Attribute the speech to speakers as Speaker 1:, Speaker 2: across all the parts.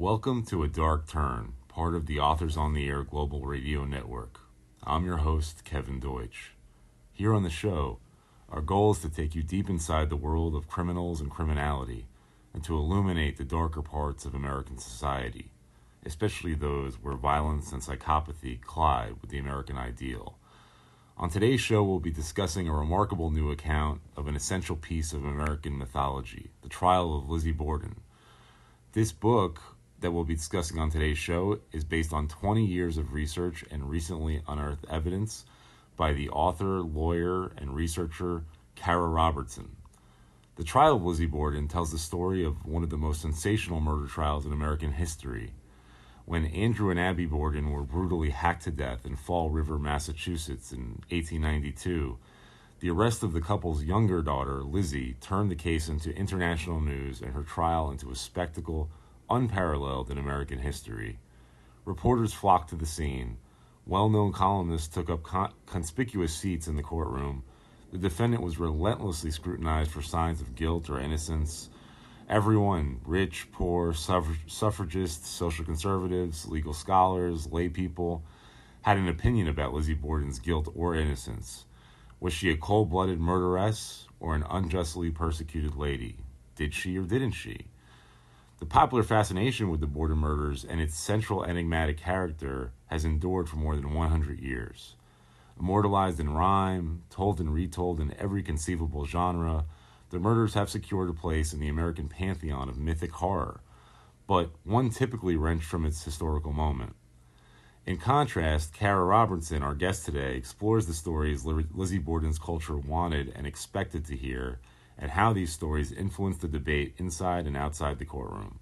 Speaker 1: Welcome to A Dark Turn, part of the Authors on the Air Global Radio Network. I'm your host, Kevin Deutsch. Here on the show, our goal is to take you deep inside the world of criminals and criminality and to illuminate the darker parts of American society, especially those where violence and psychopathy collide with the American ideal. On today's show, we'll be discussing a remarkable new account of an essential piece of American mythology, the trial of Lizzie Borden. This book that we'll be discussing on today's show is based on 20 years of research and recently unearthed evidence by the author, lawyer, and researcher Cara Robertson. The trial of Lizzie Borden tells the story of one of the most sensational murder trials in American history when Andrew and Abby Borden were brutally hacked to death in Fall River, Massachusetts in 1892, the arrest of the couple's younger daughter, Lizzie, turned the case into international news and her trial into a spectacle unparalleled in American history. Reporters flocked to the scene. Well known columnists took up con- conspicuous seats in the courtroom. The defendant was relentlessly scrutinized for signs of guilt or innocence. Everyone, rich, poor, suffragists, social conservatives, legal scholars, lay people, had an opinion about Lizzie Borden's guilt or innocence. Was she a cold blooded murderess or an unjustly persecuted lady? Did she or didn't she? The popular fascination with the Borden murders and its central enigmatic character has endured for more than 100 years. Immortalized in rhyme, told and retold in every conceivable genre, the murders have secured a place in the American pantheon of mythic horror, but one typically wrenched from its historical moment. In contrast, Cara Robertson, our guest today, explores the stories Lizzie Borden's culture wanted and expected to hear, and how these stories influenced the debate inside and outside the courtroom.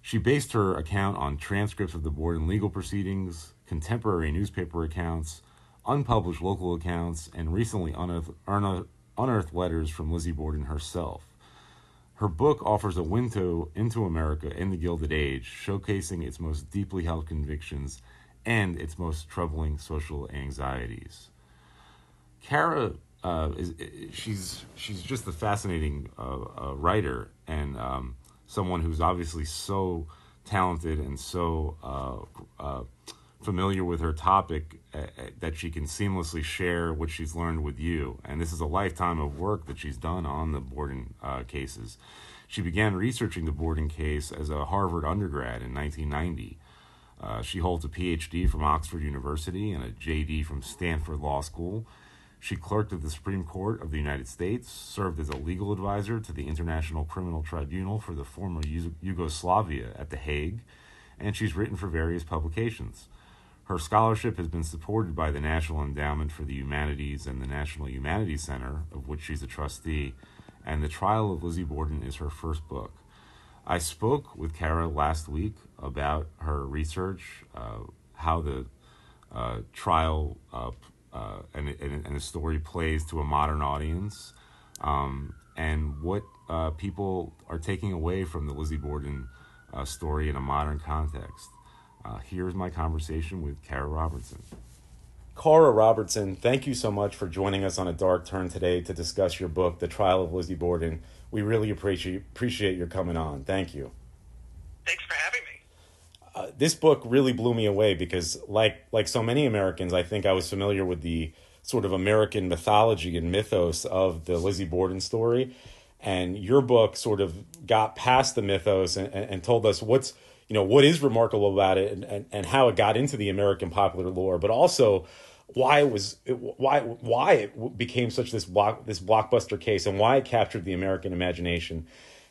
Speaker 1: She based her account on transcripts of the Borden legal proceedings, contemporary newspaper accounts, unpublished local accounts, and recently unearthed, unearthed letters from Lizzie Borden herself. Her book offers a window into America in the Gilded Age, showcasing its most deeply held convictions and its most troubling social anxieties. Cara uh, she's she's just a fascinating uh, uh, writer and um, someone who's obviously so talented and so uh, familiar with her topic that she can seamlessly share what she's learned with you. And this is a lifetime of work that she's done on the Borden cases. She began researching the Borden case as a Harvard undergrad in 1990. Uh, she holds a PhD from Oxford University and a JD from Stanford Law School. She clerked at the Supreme Court of the United States, served as a legal advisor to the International Criminal Tribunal for the former Yugoslavia at The Hague, and she's written for various publications. Her scholarship has been supported by the National Endowment for the Humanities and the National Humanities Center, of which she's a trustee, and The Trial of Lizzie Borden is her first book. I spoke with Cara last week about her research, uh, how the uh, trial uh, uh and, and, and, the story plays to a modern audience, um, and what uh, people are taking away from the Lizzie Borden uh, story in a modern context. Uh, here's my conversation with Cara Robertson. Cara Robertson, thank you so much for joining us on a dark turn today to discuss your book, The Trial of Lizzie Borden. We really appreciate appreciate your coming on. Thank you.
Speaker 2: Thanks for having me.
Speaker 1: Uh, this book really blew me away because, like like so many Americans, I think I was familiar with the sort of American mythology and mythos of the Lizzie Borden story, and your book sort of got past the mythos and, and, and told us what's you know what is remarkable about it and, and, and how it got into the American popular lore, but also why it was why why it became such this block this blockbuster case and why it captured the American imagination.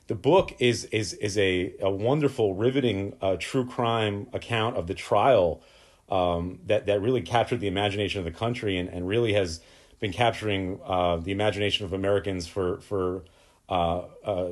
Speaker 1: The book is is is a, a wonderful, riveting uh, true crime account of the trial um, that that really captured the imagination of the country and, and really has been capturing uh, the imagination of Americans for for uh, uh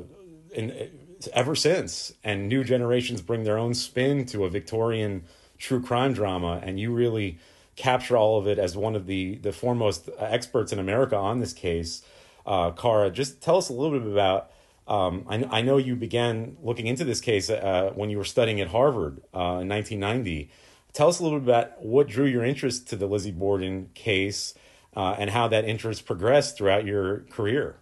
Speaker 1: in, ever since. And new generations bring their own spin to a Victorian true crime drama, and you really capture all of it as one of the the foremost experts in America on this case. Uh, Cara, just tell us a little bit about. Um, I, I know you began looking into this case uh, when you were studying at Harvard uh, in 1990. Tell us a little bit about what drew your interest to the Lizzie Borden case uh, and how that interest progressed throughout your career.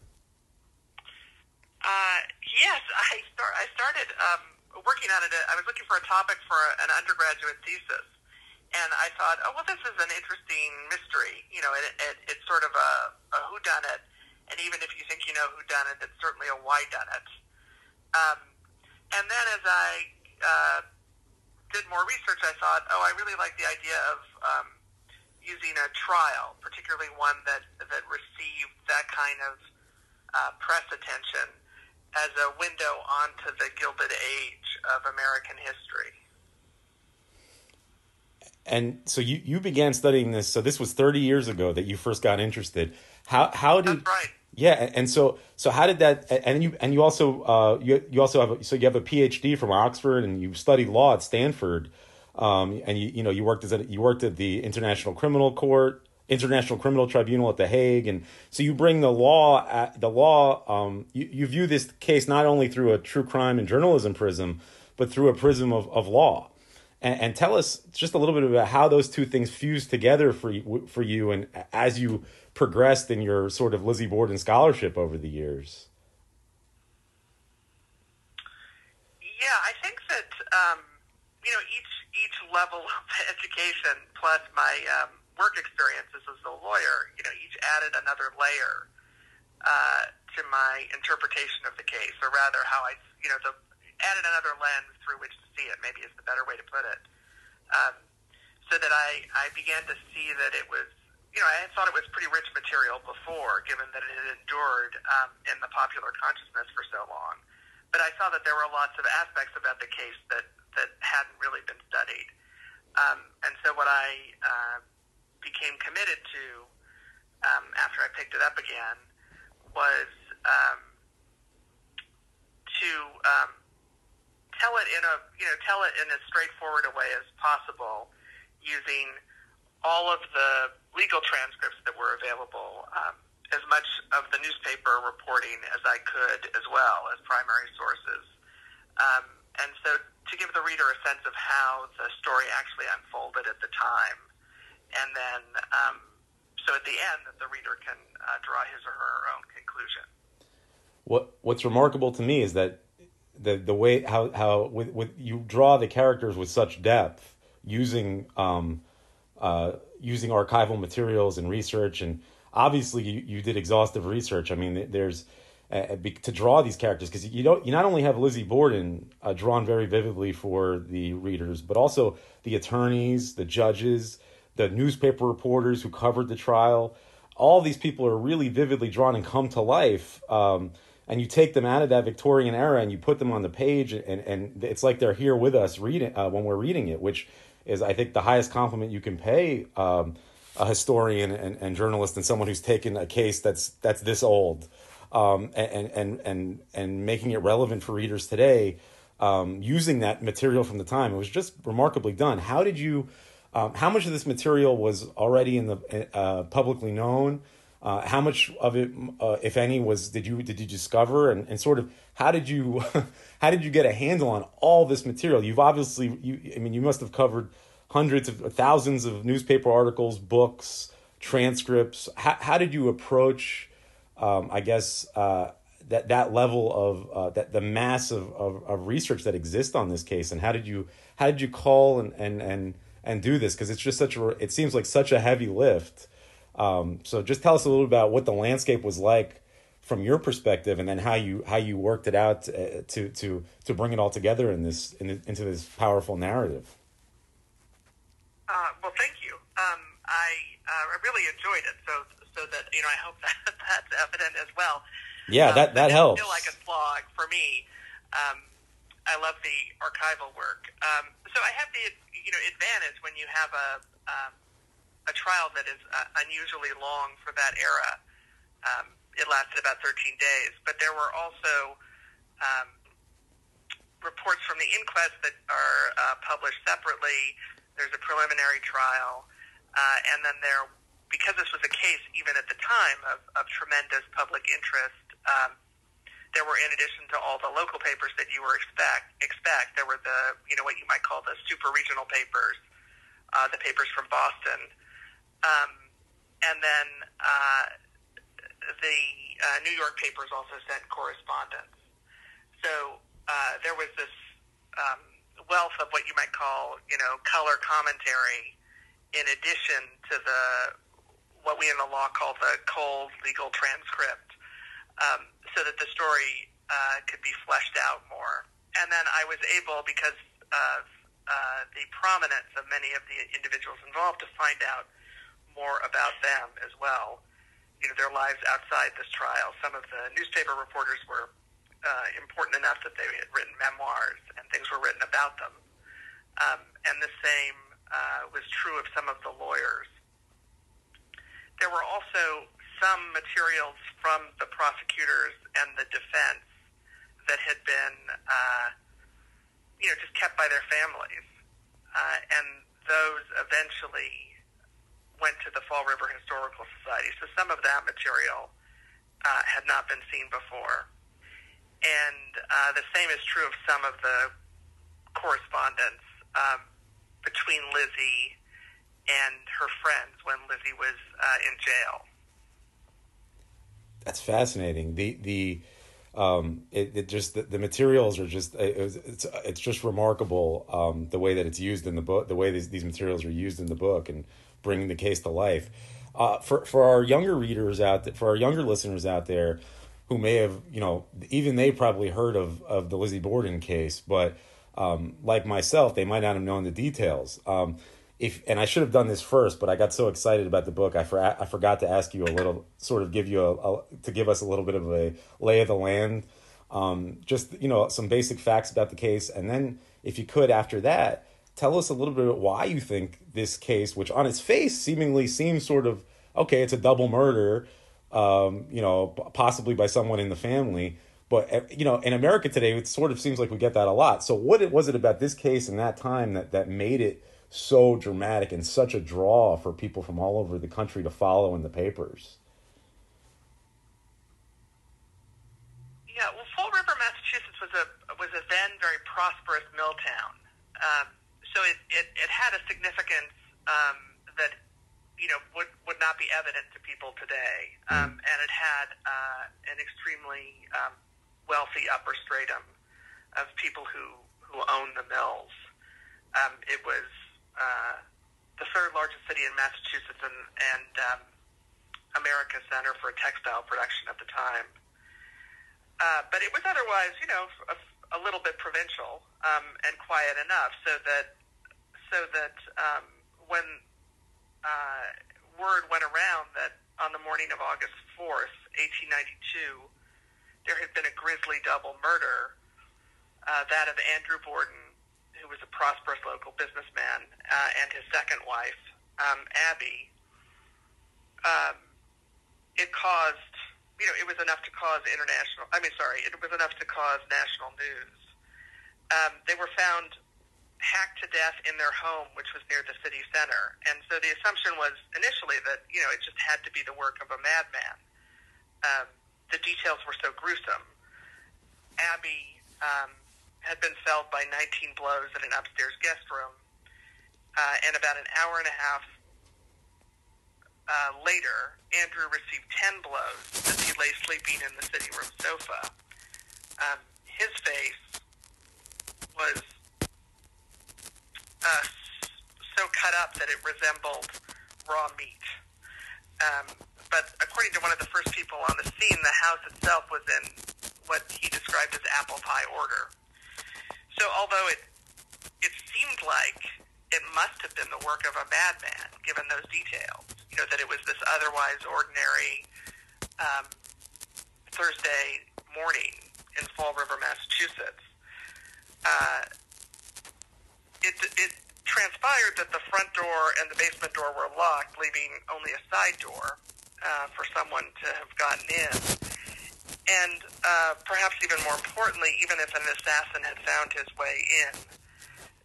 Speaker 2: Yes, I, start, I started um, working on it. I was looking for a topic for an undergraduate thesis, and I thought, oh well, this is an interesting mystery. You know, it, it, it's sort of a, a whodunit, and even if you think you know who done it, it's certainly a why done it. Um, and then as I uh, did more research, I thought, oh, I really like the idea of um, using a trial, particularly one that that received that kind of uh, press attention as a window onto the Gilded Age of American history.
Speaker 1: And so you, you began studying this. So this was 30 years ago that you first got interested. How how did
Speaker 2: right.
Speaker 1: Yeah? And so so how did that? And you and you also uh, you you also have a, so you have a PhD from Oxford and you studied law at Stanford. Um, and you you know you worked as a, you worked at the International Criminal Court, International Criminal Tribunal at the Hague, and so you bring the law at, the law. Um, you, you view this case not only through a true crime and journalism prism, but through a prism of, of law. And, and tell us just a little bit about how those two things fused together for you, for you, and as you progressed in your sort of Lizzie Borden scholarship over the years.
Speaker 2: Yeah, I think that um, you know each each level of education plus my um, work experiences as a lawyer, you know, each added another layer uh, to my interpretation of the case, or rather, how I, you know, the added another lens through which to see it. Maybe is the better way to put it. Um, so that I I began to see that it was. You know, I had thought it was pretty rich material before, given that it had endured um, in the popular consciousness for so long. But I saw that there were lots of aspects about the case that that hadn't really been studied. Um, and so what I uh, became committed to um, after I picked it up again was um, to um, tell it in a you know tell it in as straightforward a way as possible using all of the legal transcripts that were available, um, as much of the newspaper reporting as I could, as well as primary sources. Um, and so to give the reader a sense of how the story actually unfolded at the time, and then um, so at the end that the reader can uh, draw his or her own conclusion.
Speaker 1: What What's remarkable to me is that the the way how how with, with you draw the characters with such depth using um, uh, using archival materials and research, and obviously you, you did exhaustive research. I mean, there's uh, to draw these characters because you don't you not only have Lizzie Borden uh, drawn very vividly for the readers, but also the attorneys, the judges, the newspaper reporters who covered the trial. All these people are really vividly drawn and come to life. Um, and you take them out of that Victorian era and you put them on the page, and, and it's like they're here with us reading uh, when we're reading it, which is, I think, the highest compliment you can pay um, a historian and, and journalist and someone who's taken a case that's that's this old um, and, and and and making it relevant for readers today, um, using that material from the time. It was just remarkably done. How did you? Um, how much of this material was already in the uh, publicly known? Uh, how much of it, uh, if any, was did you did you discover, and, and sort of how did you how did you get a handle on all this material? You've obviously you I mean you must have covered hundreds of thousands of newspaper articles, books, transcripts. How, how did you approach, um, I guess, uh, that that level of uh, that the mass of, of, of research that exists on this case, and how did you how did you call and and and and do this because it's just such a it seems like such a heavy lift um, so just tell us a little about what the landscape was like from your perspective and then how you how you worked it out to to to, to bring it all together in this in, into this powerful narrative.
Speaker 2: Uh, well thank you. Um, I uh, really enjoyed it. So so that you know I hope that that's evident as well.
Speaker 1: Yeah that
Speaker 2: um,
Speaker 1: that helps.
Speaker 2: feel like a slog for me. Um, I love the archival work. Um, so I have the you know advantage when you have a um, a trial that is uh, unusually long for that era. Um, it lasted about 13 days, but there were also um, reports from the inquest that are uh, published separately. There's a preliminary trial, uh, and then there, because this was a case even at the time of, of tremendous public interest. Um, there were, in addition to all the local papers that you were expect expect, there were the you know what you might call the super regional papers, uh, the papers from Boston, um, and then uh, the uh, New York papers also sent correspondence. So uh, there was this um, wealth of what you might call, you know, color commentary, in addition to the what we in the law call the cold legal transcript, um, so that the story uh, could be fleshed out more. And then I was able, because of uh, the prominence of many of the individuals involved, to find out more about them as well. You know, their lives outside this trial. Some of the newspaper reporters were uh, important enough that they had written memoirs and things were written about them. Um, and the same uh, was true of some of the lawyers. There were also some materials from the prosecutors and the defense that had been, uh, you know, just kept by their families. Uh, and those eventually went to the Fall River Historical Society. So some of that material uh, had not been seen before. And uh, the same is true of some of the correspondence um, between Lizzie and her friends when Lizzie was uh, in jail.
Speaker 1: That's fascinating. The the um, it, it just the, the, materials are just it it's it's just remarkable um, the way that it's used in the book, the way these these materials are used in the book, and bringing the case to life. Uh, for for our younger readers out there, for our younger listeners out there, who may have you know even they probably heard of of the Lizzie Borden case, but um, like myself, they might not have known the details. Um, if and I should have done this first, but I got so excited about the book, I for, I forgot to ask you a little, sort of give you a, a to give us a little bit of a lay of the land, um, just you know some basic facts about the case, and then if you could after that tell us a little bit about why you think this case, which on its face seemingly seems sort of okay, it's a double murder, um, you know, possibly by someone in the family. But eh, you know, in America today, it sort of seems like we get that a lot. So, what was it about this case and that time that that made it so dramatic and such a draw for people from all over the country to follow in the papers?
Speaker 2: Yeah, well, Fall River, Massachusetts was a was a then very prosperous mill town. Um, so it, it, it had a significance um, that you know would would not be evident to people today, hmm. um, mm. and it had uh, an extremely um, wealthy upper stratum of people who who owned the mills. Um, it was uh, the third largest city in Massachusetts and, and um, America's center for textile production at the time. Uh, but it was otherwise, you know, a, a little bit provincial um, and quiet enough so that so that um, when uh, word went around that on the morning of August 4th, 1892, there had been a grisly double murder, uh, that of Andrew Borden, who was a prosperous local businessman, uh, and his second wife, um, Abby. Um, it caused, you know, it was enough to cause international. I mean, sorry, it was enough to cause national news. Um, they were found hacked to death in their home, which was near the city center. And so the assumption was initially that, you know, it just had to be the work of a madman. Um, the details were so gruesome. Abby um, had been felled by 19 blows in an upstairs guest room. Uh, and about an hour and a half uh, later, Andrew received 10 blows as he lay sleeping in the sitting room sofa. Um, his face was uh, so cut up that it resembled raw meat. Um, but according to one of the first people on the scene, the house itself was in what he described as apple pie order. So although it it seemed like it must have been the work of a madman, given those details, you know, that it was this otherwise ordinary um, Thursday morning in Fall River, Massachusetts. Uh, it, it transpired that the front door and the basement door were locked, leaving only a side door uh, for someone to have gotten in. And uh, perhaps even more importantly, even if an assassin had found his way in,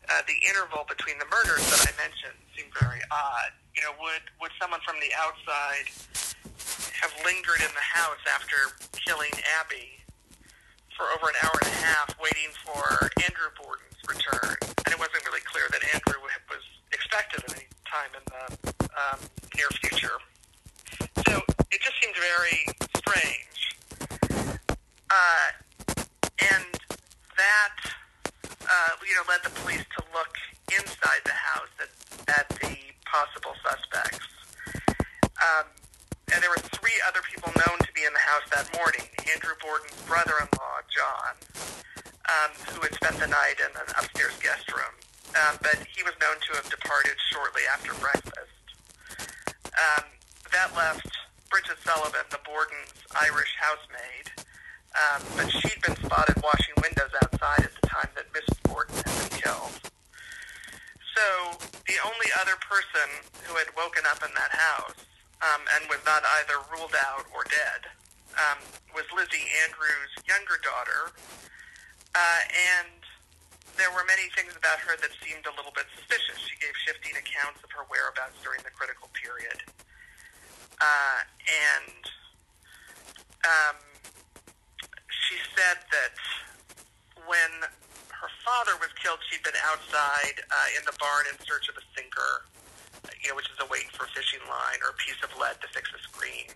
Speaker 2: uh, the interval between the murders that I mentioned seemed very odd. You know, would would someone from the outside have lingered in the house after killing Abby for over an hour and a half, waiting for Andrew Borden's return? It wasn't really clear that Andrew was expected at any time in the um, near future. So it just seemed very strange. Uh, and that, uh, you know, led the police to look inside the house at, at the possible suspects. Um, and there were three other people known to be in the house that morning. Andrew Borden's brother-in-law, John, um, who had spent the night in an upstairs guest room, um, but he was known to have departed shortly after breakfast. Um, that left Bridget Sullivan, the Borden's Irish housemaid, um, but she'd been spotted washing windows outside at the time that Mrs. Borden had been killed. So the only other person who had woken up in that house um, and was not either ruled out or dead um, was Lizzie Andrews' younger daughter, uh, and there were many things about her that seemed a little bit suspicious. She gave shifting accounts of her whereabouts during the critical period. Uh, and um, she said that when her father was killed, she'd been outside uh, in the barn in search of a sinker, you know, which is a weight for fishing line or a piece of lead to fix a screen.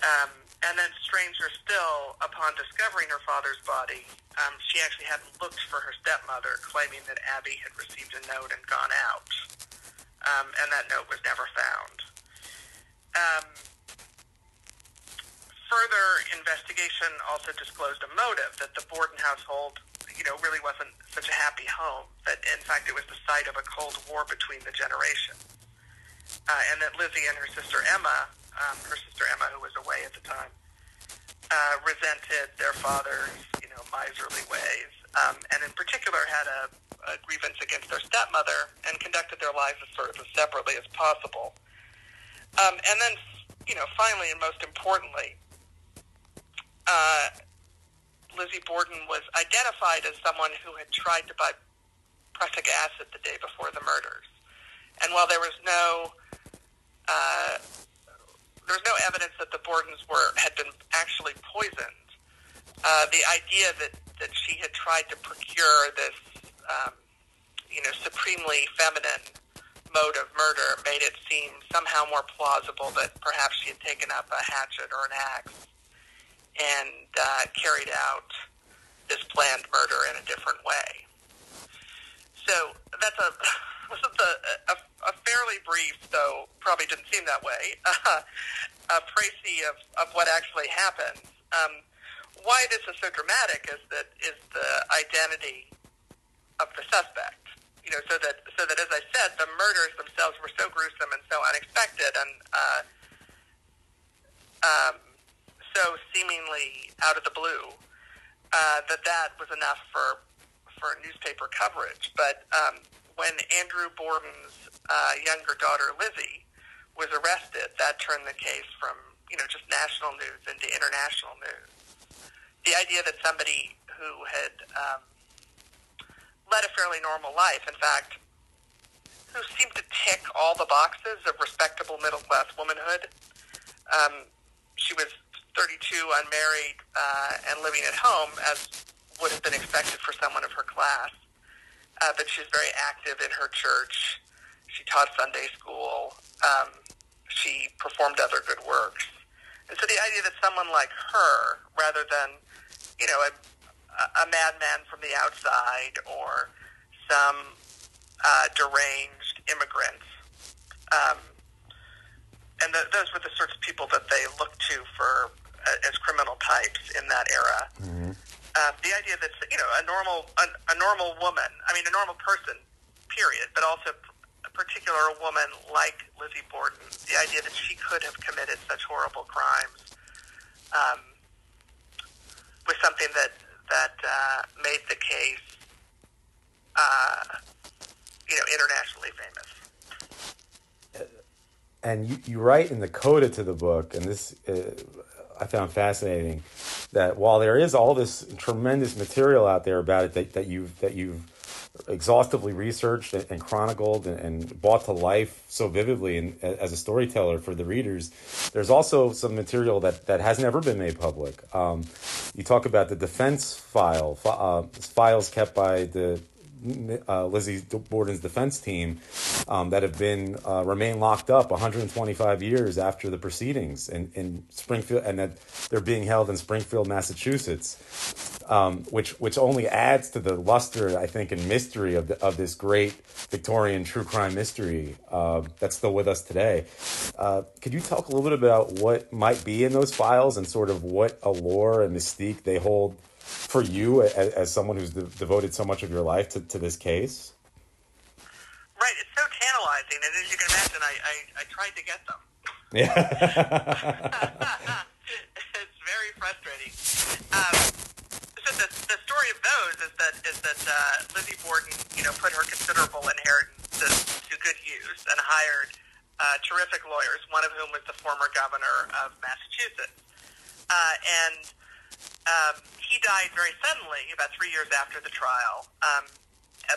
Speaker 2: Um, and then, stranger still, upon discovering her father's body, um, she actually hadn't looked for her stepmother, claiming that Abby had received a note and gone out. Um, and that note was never found. Um, further investigation also disclosed a motive that the Borden household, you know, really wasn't such a happy home. That in fact it was the site of a Cold War between the generations, uh, and that Lizzie and her sister Emma, um, her sister Emma, who was away at the time, uh, resented their father's, miserly ways, um, and in particular had a, a grievance against their stepmother and conducted their lives as sort of as separately as possible. Um, and then, you know, finally and most importantly, uh, Lizzie Borden was identified as someone who had tried to buy prussic acid the day before the murders. And while there was no uh, there was no evidence that the Bordens were had been actually poisoned, uh, the idea that that she had tried to procure this um, you know supremely feminine mode of murder made it seem somehow more plausible that perhaps she had taken up a hatchet or an axe and uh, carried out this planned murder in a different way. So that's a a, a, a fairly brief, though probably didn't seem that way, uh, a précis of, of what actually happened. Um, why this is so dramatic is that is the identity of the suspect. You know, so that so that as I said, the murders themselves were so gruesome and so unexpected, and uh, um, so seemingly out of the blue uh, that that was enough for for newspaper coverage. But um, when Andrew Borden's uh, younger daughter Lizzie was arrested, that turned the case from you know just national news into international news. The idea that somebody who had um, led a fairly normal life, in fact, who seemed to tick all the boxes of respectable middle class womanhood. Um, she was 32, unmarried, uh, and living at home, as would have been expected for someone of her class. Uh, but she's very active in her church. She taught Sunday school. Um, she performed other good works. And so the idea that someone like her, rather than, you know, a, a madman from the outside or some uh, deranged immigrant, um, and the, those were the sorts of people that they looked to for uh, as criminal types in that era. Mm-hmm. Uh, the idea that you know a normal a, a normal woman, I mean a normal person, period, but also a particular woman like Lizzie Borden, the idea that she could have committed such horrible crimes um, was something that that uh, made the case, uh, you know, internationally famous.
Speaker 1: And you, you write in the coda to the book, and this uh, I found fascinating, that while there is all this tremendous material out there about it that, that you've that you've exhaustively researched and, and chronicled and, and, brought to life so vividly and as a storyteller for the readers, there's also some material that, that has never been made public. Um, you talk about the defense file, uh, files kept by the uh, Lizzie Borden's defense team um, that have been uh, remain locked up 125 years after the proceedings in, in Springfield, and that they're being held in Springfield, Massachusetts, um, which which only adds to the luster, I think, and mystery of the, of this great Victorian true crime mystery uh, that's still with us today. Uh, could you talk a little bit about what might be in those files and sort of what allure and mystique they hold for you as, as someone who's de- devoted so much of your life to, to this case?
Speaker 2: Right, it's so tantalizing, and as you can imagine, I, I, I tried to get them.
Speaker 1: Yeah.
Speaker 2: it's very frustrating. Um, so the, the story of those is that is that uh, Lizzie Borden, you know, put her considerable inheritance to, to good use and hired uh, terrific lawyers, one of whom was the former governor of Massachusetts. Uh, and um, he died very suddenly, about three years after the trial. Um,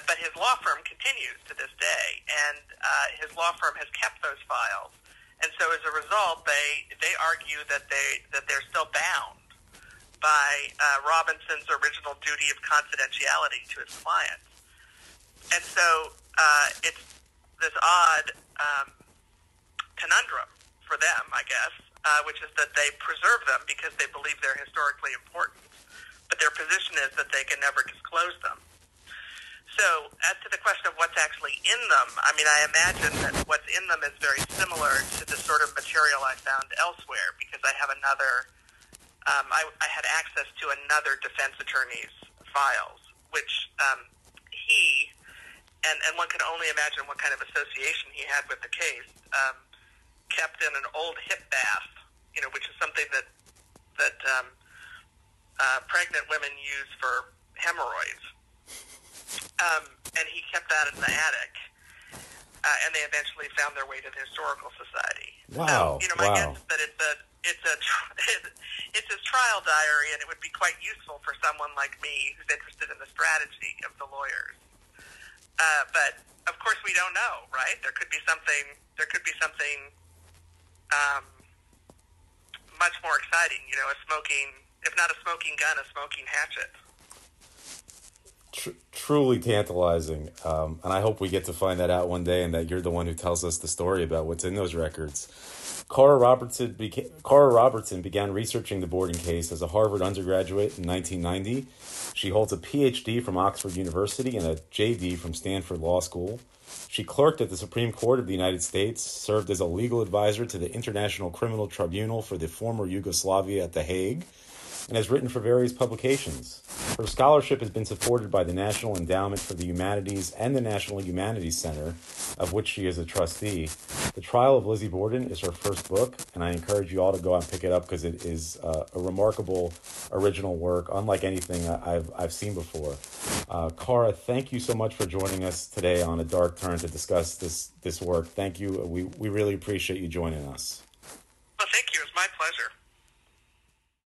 Speaker 2: but his law firm continues to this day, and uh, his law firm has kept those files. And so, as a result, they they argue that they that they're still bound by uh, Robinson's original duty of confidentiality to his clients. And so, uh, it's this odd um, conundrum for them, I guess, uh, which is that they preserve them because they believe they're historically important, but their position is that they can never disclose them. So, as to the question of what's actually in them, I mean, I imagine that what's in them is very similar to the sort of material I found elsewhere because I have another, um, I, I had access to another defense attorney's files, which um, he, and, and one can only imagine what kind of association he had with the case, um, kept in an old hip bath, you know, which is something that that um, uh, pregnant women use for hemorrhoids. Um, and he kept that in the attic. Uh, and they eventually found their way to the historical society.
Speaker 1: Wow!
Speaker 2: So, you know, my
Speaker 1: wow.
Speaker 2: guess is that it's a it's a it's his trial diary, and it would be quite useful for someone like me who's interested in the strategy of the lawyers. Uh, but of course, we don't know, right? There could be something. There could be something um, much more exciting. You know, a smoking, if not a smoking gun, a smoking hatchet.
Speaker 1: Tr- truly tantalizing, um, and I hope we get to find that out one day, and that you're the one who tells us the story about what's in those records. Cara Robertson, beca- Robertson began researching the Borden case as a Harvard undergraduate in 1990. She holds a PhD from Oxford University and a JD from Stanford Law School. She clerked at the Supreme Court of the United States, served as a legal advisor to the International Criminal Tribunal for the former Yugoslavia at The Hague, and has written for various publications. Her scholarship has been supported by the National Endowment for the Humanities and the National Humanities Center, of which she is a trustee. The Trial of Lizzie Borden is her first book, and I encourage you all to go out and pick it up because it is uh, a remarkable original work, unlike anything I've, I've seen before. Uh, Cara, thank you so much for joining us today on A Dark Turn to discuss this, this work. Thank you. We, we really appreciate you joining us.
Speaker 2: Well, thank you. It's my pleasure.